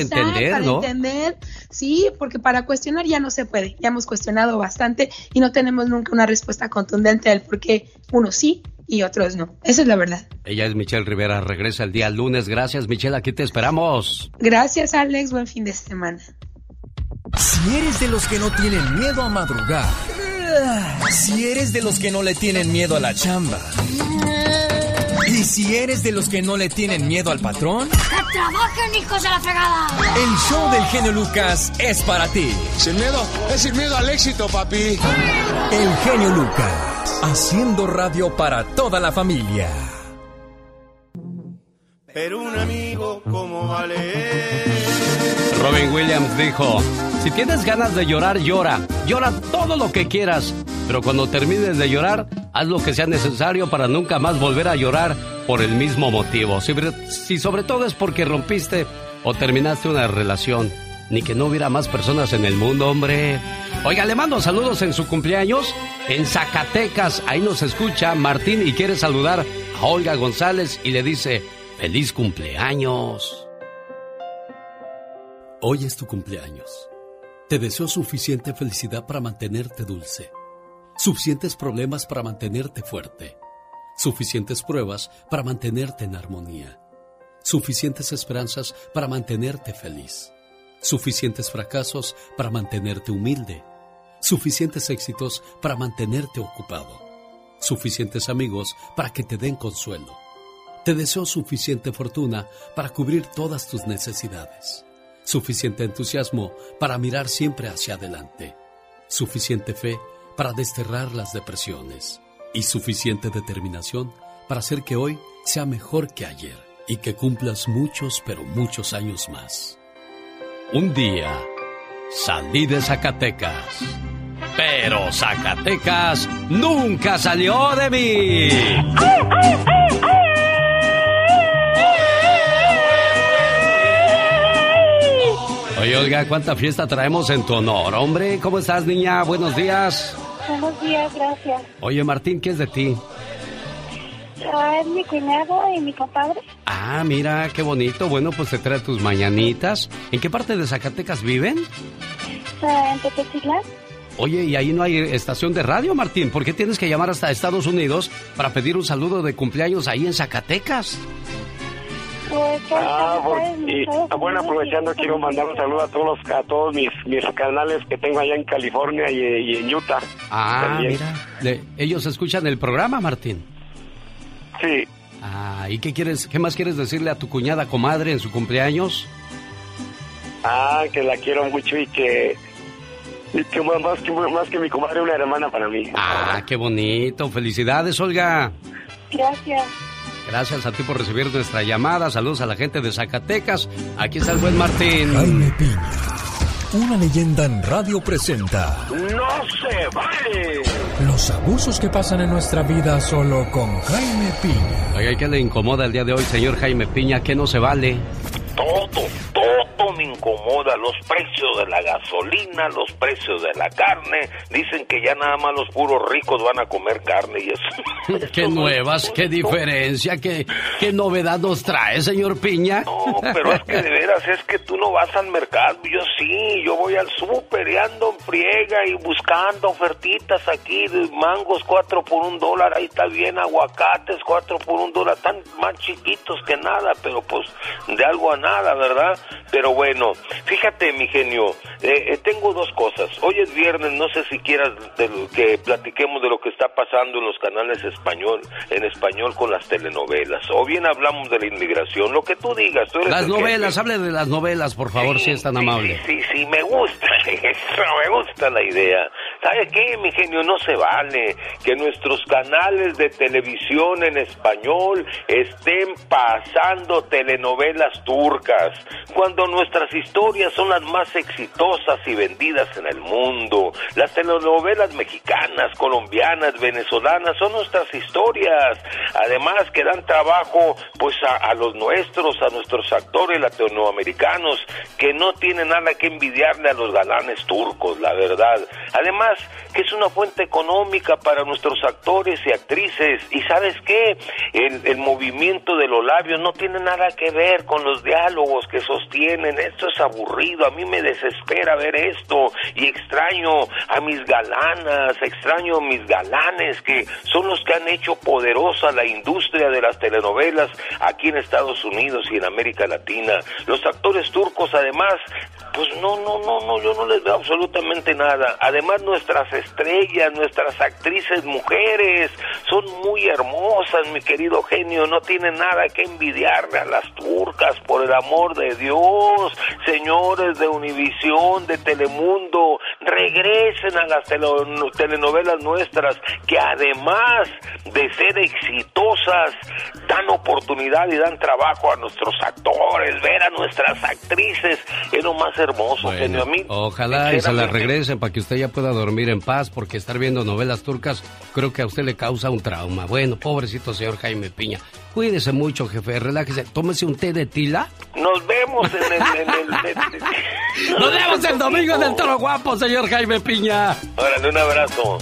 entender, para ¿no? entender, sí, porque para cuestionar ya no se puede. Ya hemos cuestionado bastante y no tenemos nunca una respuesta contundente del por qué unos sí y otros no. Esa es la verdad. Ella es Michelle Rivera, regresa el día lunes. Gracias, Michelle, aquí te esperamos. Gracias, Alex. Buen fin de semana. Si eres de los que no tienen miedo a madrugar, si eres de los que no le tienen miedo a la chamba, y si eres de los que no le tienen miedo al patrón, ¡que trabajen, hijos de la fregada! El show del genio Lucas es para ti. Sin miedo, es sin miedo al éxito, papi. El genio Lucas, haciendo radio para toda la familia. Pero un amigo como vale. Robin Williams dijo, si tienes ganas de llorar, llora. Llora todo lo que quieras. Pero cuando termines de llorar, haz lo que sea necesario para nunca más volver a llorar por el mismo motivo. Si, si sobre todo es porque rompiste o terminaste una relación. Ni que no hubiera más personas en el mundo, hombre. Oiga, le mando saludos en su cumpleaños en Zacatecas. Ahí nos escucha Martín y quiere saludar a Olga González y le dice, feliz cumpleaños. Hoy es tu cumpleaños. Te deseo suficiente felicidad para mantenerte dulce, suficientes problemas para mantenerte fuerte, suficientes pruebas para mantenerte en armonía, suficientes esperanzas para mantenerte feliz, suficientes fracasos para mantenerte humilde, suficientes éxitos para mantenerte ocupado, suficientes amigos para que te den consuelo. Te deseo suficiente fortuna para cubrir todas tus necesidades suficiente entusiasmo para mirar siempre hacia adelante, suficiente fe para desterrar las depresiones y suficiente determinación para hacer que hoy sea mejor que ayer y que cumplas muchos, pero muchos años más. Un día salí de Zacatecas, pero Zacatecas nunca salió de mí. Oye, Olga, ¿cuánta fiesta traemos en tu honor? Hombre, ¿cómo estás, niña? Buenos días. Buenos días, gracias. Oye, Martín, ¿qué es de ti? Ah, es mi cuñado y mi compadre. Ah, mira, qué bonito. Bueno, pues te trae tus mañanitas. ¿En qué parte de Zacatecas viven? Ah, en Tepetitlán. Oye, ¿y ahí no hay estación de radio, Martín? ¿Por qué tienes que llamar hasta Estados Unidos para pedir un saludo de cumpleaños ahí en Zacatecas? Pues, Ah, y ah, bueno, aprovechando quiero mandar un saludo a todos los, a todos mis, mis canales que tengo allá en California y, y en Utah. Ah, También. mira. Le- ellos escuchan el programa, Martín. Sí. Ah, ¿y qué quieres, qué más quieres decirle a tu cuñada comadre en su cumpleaños? Ah, que la quiero mucho y que y que más, más que más que mi comadre una hermana para mí. Ah, qué bonito. Felicidades, Olga. Gracias. Gracias a ti por recibir nuestra llamada. Saludos a la gente de Zacatecas. Aquí está el buen Martín. Jaime Piña, una leyenda en radio presenta ¡No se vale! los abusos que pasan en nuestra vida solo con Jaime Piña. Oiga, ¿qué le incomoda el día de hoy, señor Jaime Piña? Que no se vale. Todo, todo incomoda. Los precios de la gasolina, los precios de la carne. Dicen que ya nada más los puros ricos van a comer carne y eso. ¿Qué nuevas, qué diferencia, qué, qué novedad nos trae, señor Piña? No, pero es que de veras, es que tú no vas al mercado. Yo sí, yo voy al súper y ando en friega y buscando ofertitas aquí de mangos cuatro por un dólar. Ahí está bien, aguacates cuatro por un dólar. Están más chiquitos que nada, pero pues de algo a nada, ¿verdad? Pero bueno, fíjate, mi genio, eh, eh, tengo dos cosas. Hoy es viernes, no sé si quieras de lo que platiquemos de lo que está pasando en los canales español, en español con las telenovelas. O bien hablamos de la inmigración, lo que tú digas. Tú eres Las novelas, hable de las novelas, por favor, si es tan amable. Sí, sí, me gusta eso, me gusta la idea. ¿Sabe qué, mi genio? No se vale que nuestros canales de televisión en español estén pasando telenovelas turcas, cuando nuestras historias son las más exitosas y vendidas en el mundo. Las telenovelas mexicanas, colombianas, venezolanas son nuestras historias. Además que dan trabajo pues a, a los nuestros, a nuestros actores latinoamericanos, que no tienen nada que envidiarle a los galanes turcos, la verdad. Además, que es una fuente económica para nuestros actores y actrices. Y sabes qué, el, el movimiento de los labios no tiene nada que ver con los diálogos que sostienen. Esto es aburrido, a mí me desespera ver esto y extraño a mis galanas, extraño a mis galanes que son los que han hecho poderosa la industria de las telenovelas aquí en Estados Unidos y en América Latina. Los actores turcos además pues no, no, no, no, yo no les veo absolutamente nada. Además, nuestras estrellas, nuestras actrices mujeres, son muy hermosas, mi querido genio, no tienen nada que envidiarle a las turcas, por el amor de Dios. Señores de Univisión, de Telemundo, regresen a las telenovelas nuestras, que además de ser exitosas, dan oportunidad y dan trabajo a nuestros actores, ver a nuestras actrices, es lo más hermoso, genio. A mí, ojalá y se la regresen para que usted ya pueda dormir en paz, porque estar viendo novelas turcas creo que a usted le causa un trauma. Bueno, pobrecito señor Jaime Piña. Cuídese mucho, jefe, relájese. Tómese un té de tila. Nos vemos en el... Nos vemos el domingo en el Toro Guapo, señor Jaime Piña. Órale, un abrazo.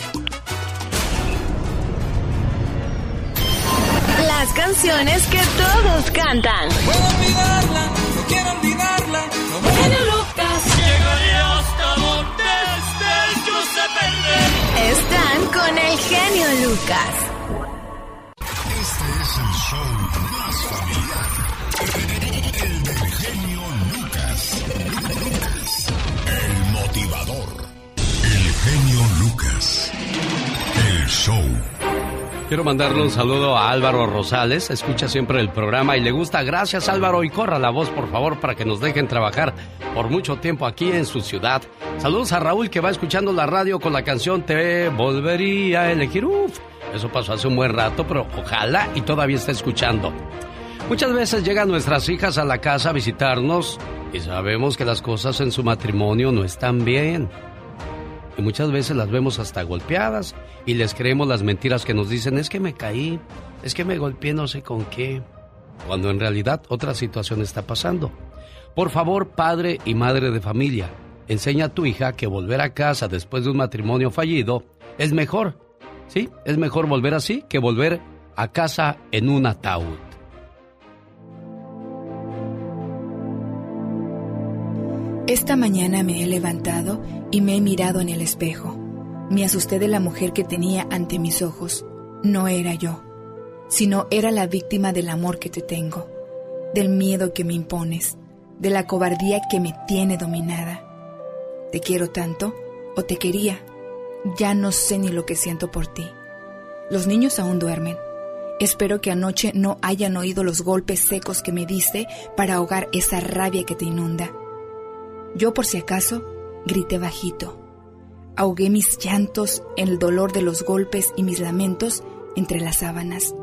Las canciones que todos cantan. Puedo olvidarla, no quiero olvidarla. No Lucas. Llegaré hasta donde estés, yo sé perder. Están con el genio Lucas. Este es el show más familiar. El del genio Lucas. El motivador. El genio Lucas. El show. Quiero mandarle un saludo a Álvaro Rosales, escucha siempre el programa y le gusta. Gracias Álvaro y corra la voz por favor para que nos dejen trabajar por mucho tiempo aquí en su ciudad. Saludos a Raúl que va escuchando la radio con la canción Te volvería a elegir. Uf, eso pasó hace un buen rato, pero ojalá y todavía está escuchando. Muchas veces llegan nuestras hijas a la casa a visitarnos y sabemos que las cosas en su matrimonio no están bien y muchas veces las vemos hasta golpeadas y les creemos las mentiras que nos dicen, es que me caí, es que me golpeé no sé con qué, cuando en realidad otra situación está pasando. Por favor, padre y madre de familia, enseña a tu hija que volver a casa después de un matrimonio fallido es mejor. Sí, es mejor volver así que volver a casa en un ataúd. Esta mañana me he levantado y me he mirado en el espejo. Me asusté de la mujer que tenía ante mis ojos. No era yo, sino era la víctima del amor que te tengo, del miedo que me impones, de la cobardía que me tiene dominada. Te quiero tanto o te quería. Ya no sé ni lo que siento por ti. Los niños aún duermen. Espero que anoche no hayan oído los golpes secos que me diste para ahogar esa rabia que te inunda. Yo por si acaso grité bajito. Ahogué mis llantos en el dolor de los golpes y mis lamentos entre las sábanas.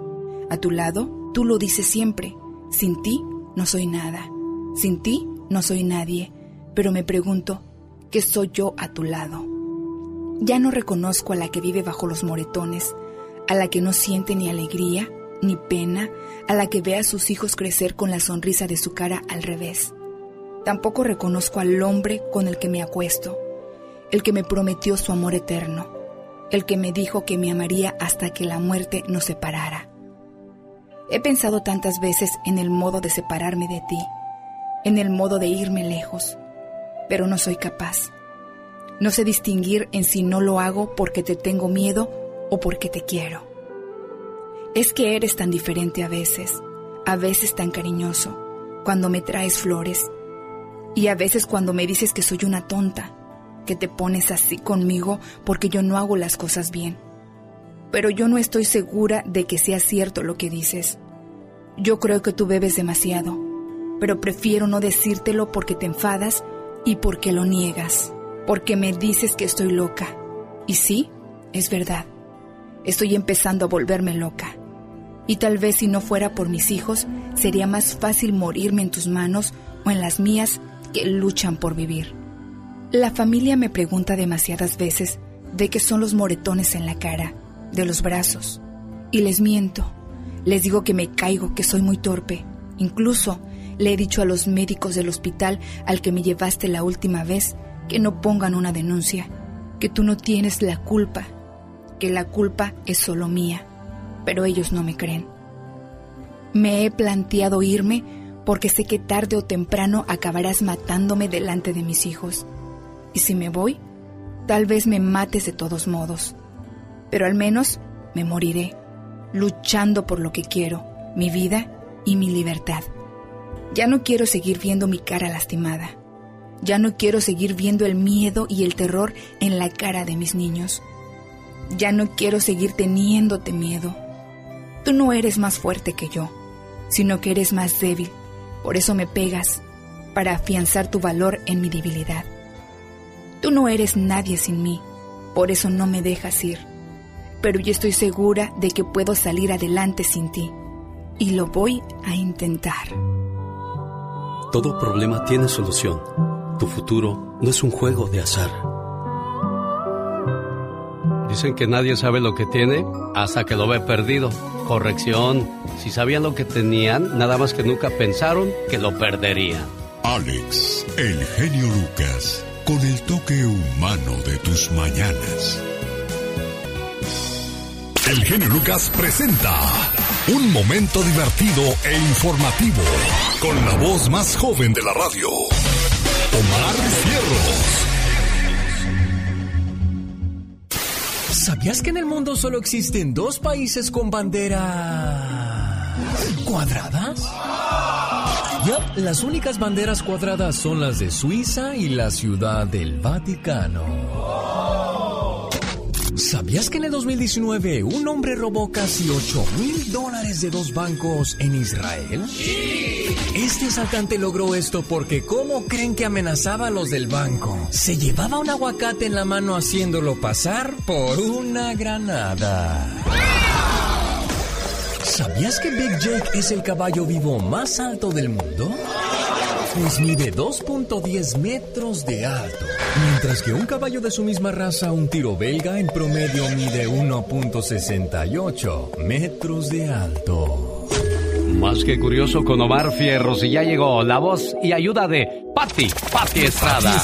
A tu lado, tú lo dices siempre. Sin ti no soy nada. Sin ti no soy nadie. Pero me pregunto, ¿qué soy yo a tu lado? Ya no reconozco a la que vive bajo los moretones, a la que no siente ni alegría, ni pena, a la que ve a sus hijos crecer con la sonrisa de su cara al revés. Tampoco reconozco al hombre con el que me acuesto, el que me prometió su amor eterno, el que me dijo que me amaría hasta que la muerte nos separara. He pensado tantas veces en el modo de separarme de ti, en el modo de irme lejos, pero no soy capaz. No sé distinguir en si no lo hago porque te tengo miedo o porque te quiero. Es que eres tan diferente a veces, a veces tan cariñoso, cuando me traes flores, y a veces cuando me dices que soy una tonta, que te pones así conmigo porque yo no hago las cosas bien. Pero yo no estoy segura de que sea cierto lo que dices. Yo creo que tú bebes demasiado, pero prefiero no decírtelo porque te enfadas y porque lo niegas, porque me dices que estoy loca Y sí, es verdad. Estoy empezando a volverme loca. Y tal vez si no fuera por mis hijos, sería más fácil morirme en tus manos o en las mías que luchan por vivir. La familia me pregunta demasiadas veces de qué son los moretones en la cara, de los brazos. Y les miento. Les digo que me caigo, que soy muy torpe. Incluso le he dicho a los médicos del hospital al que me llevaste la última vez que no pongan una denuncia, que tú no tienes la culpa, que la culpa es solo mía, pero ellos no me creen. Me he planteado irme porque sé que tarde o temprano acabarás matándome delante de mis hijos. Y si me voy, tal vez me mates de todos modos, pero al menos me moriré, luchando por lo que quiero, mi vida y mi libertad. Ya no quiero seguir viendo mi cara lastimada. Ya no quiero seguir viendo el miedo y el terror en la cara de mis niños. Ya no quiero seguir teniéndote miedo. Tú no eres más fuerte que yo, sino que eres más débil. Por eso me pegas, para afianzar tu valor en mi debilidad. Tú no eres nadie sin mí, por eso no me dejas ir. Pero yo estoy segura de que puedo salir adelante sin ti. Y lo voy a intentar. Todo problema tiene solución. Tu futuro no es un juego de azar. Dicen que nadie sabe lo que tiene hasta que lo ve perdido. Corrección, si sabían lo que tenían, nada más que nunca pensaron que lo perderían. Alex, el genio Lucas, con el toque humano de tus mañanas. El genio Lucas presenta un momento divertido e informativo con la voz más joven de la radio, Omar Fierros. ¿Sabías que en el mundo solo existen dos países con bandera cuadradas? Ya, las únicas banderas cuadradas son las de Suiza y la Ciudad del Vaticano. ¿Sabías que en el 2019 un hombre robó casi 8 mil dólares de dos bancos en Israel? Este asaltante logró esto porque ¿cómo creen que amenazaba a los del banco? Se llevaba un aguacate en la mano haciéndolo pasar por una granada. ¿Sabías que Big Jake es el caballo vivo más alto del mundo? Pues mide 2.10 metros de alto, mientras que un caballo de su misma raza, un tiro belga, en promedio mide 1.68 metros de alto. Más que curioso con Omar Fierros y ya llegó la voz y ayuda de Patti, Patti Estrada.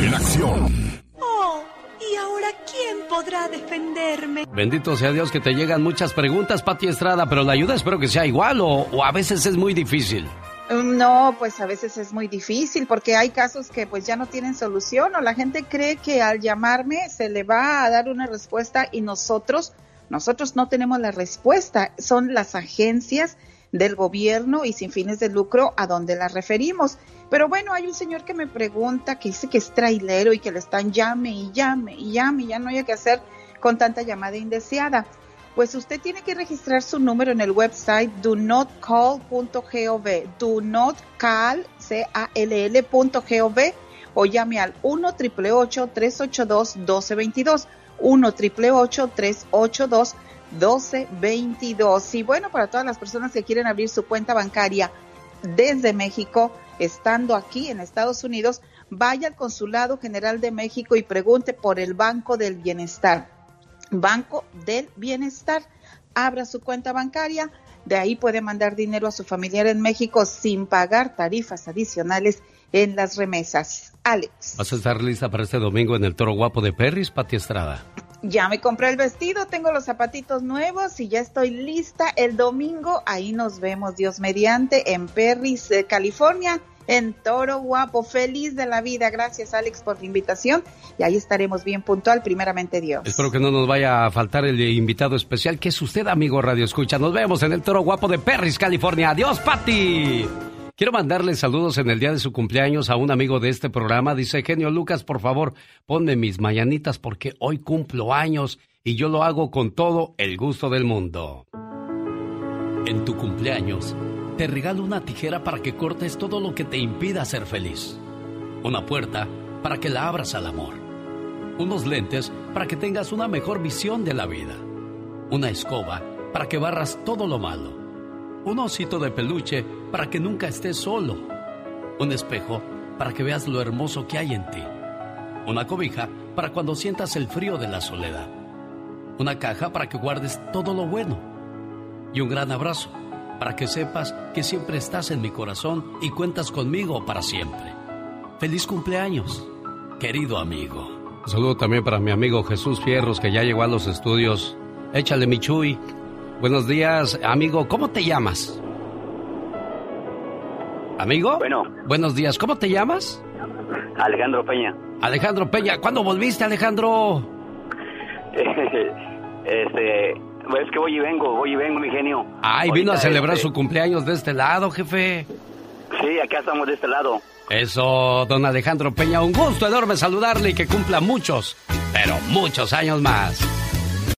En acción. Oh, ¿y ahora quién podrá defenderme? Bendito sea Dios que te llegan muchas preguntas, Patti Estrada, pero la ayuda espero que sea igual o, o a veces es muy difícil. No, pues a veces es muy difícil porque hay casos que pues ya no tienen solución o la gente cree que al llamarme se le va a dar una respuesta y nosotros, nosotros no tenemos la respuesta, son las agencias del gobierno y sin fines de lucro a donde las referimos. Pero bueno, hay un señor que me pregunta, que dice que es trailero y que le están llame y llame y llame y ya no hay que hacer con tanta llamada indeseada pues usted tiene que registrar su número en el website do not call.gov, do not call, c a l l.gov o llame al 1 382 1222 1 382 1222 Y bueno, para todas las personas que quieren abrir su cuenta bancaria desde México, estando aquí en Estados Unidos, vaya al Consulado General de México y pregunte por el Banco del Bienestar. Banco del Bienestar. Abra su cuenta bancaria, de ahí puede mandar dinero a su familiar en México sin pagar tarifas adicionales en las remesas. Alex. ¿Vas a estar lista para este domingo en el Toro Guapo de Perris, Pati Estrada? Ya me compré el vestido, tengo los zapatitos nuevos y ya estoy lista el domingo. Ahí nos vemos, Dios mediante, en Perris, eh, California en Toro Guapo. Feliz de la vida. Gracias, Alex, por la invitación. Y ahí estaremos bien puntual, primeramente Dios. Espero que no nos vaya a faltar el invitado especial, que es usted, amigo Radio Escucha. Nos vemos en el Toro Guapo de Perris, California. Adiós, Pati. Quiero mandarle saludos en el día de su cumpleaños a un amigo de este programa. Dice, genio Lucas, por favor, ponme mis mañanitas porque hoy cumplo años y yo lo hago con todo el gusto del mundo. En tu cumpleaños te regalo una tijera para que cortes todo lo que te impida ser feliz. Una puerta para que la abras al amor. unos lentes para que tengas una mejor visión de la vida, una escoba para que barras todo lo malo, un osito de peluche para que nunca estés solo, un espejo para que veas lo hermoso que hay en ti, una cobija para cuando sientas el frío de la soledad, una caja para que guardes todo lo bueno. Y un gran abrazo para que sepas que siempre estás en mi corazón y cuentas conmigo para siempre. Feliz cumpleaños, querido amigo. Un saludo también para mi amigo Jesús Fierros, que ya llegó a los estudios. Échale, Michuy. Buenos días, amigo. ¿Cómo te llamas? ¿Amigo? Bueno. Buenos días. ¿Cómo te llamas? Alejandro Peña. Alejandro Peña. ¿Cuándo volviste, Alejandro? este, es que voy y vengo, voy y vengo, mi genio. Ay, vino a celebrar su cumpleaños de este lado, jefe. Sí, acá estamos de este lado. Eso, don Alejandro Peña, un gusto enorme saludarle y que cumpla muchos, pero muchos años más.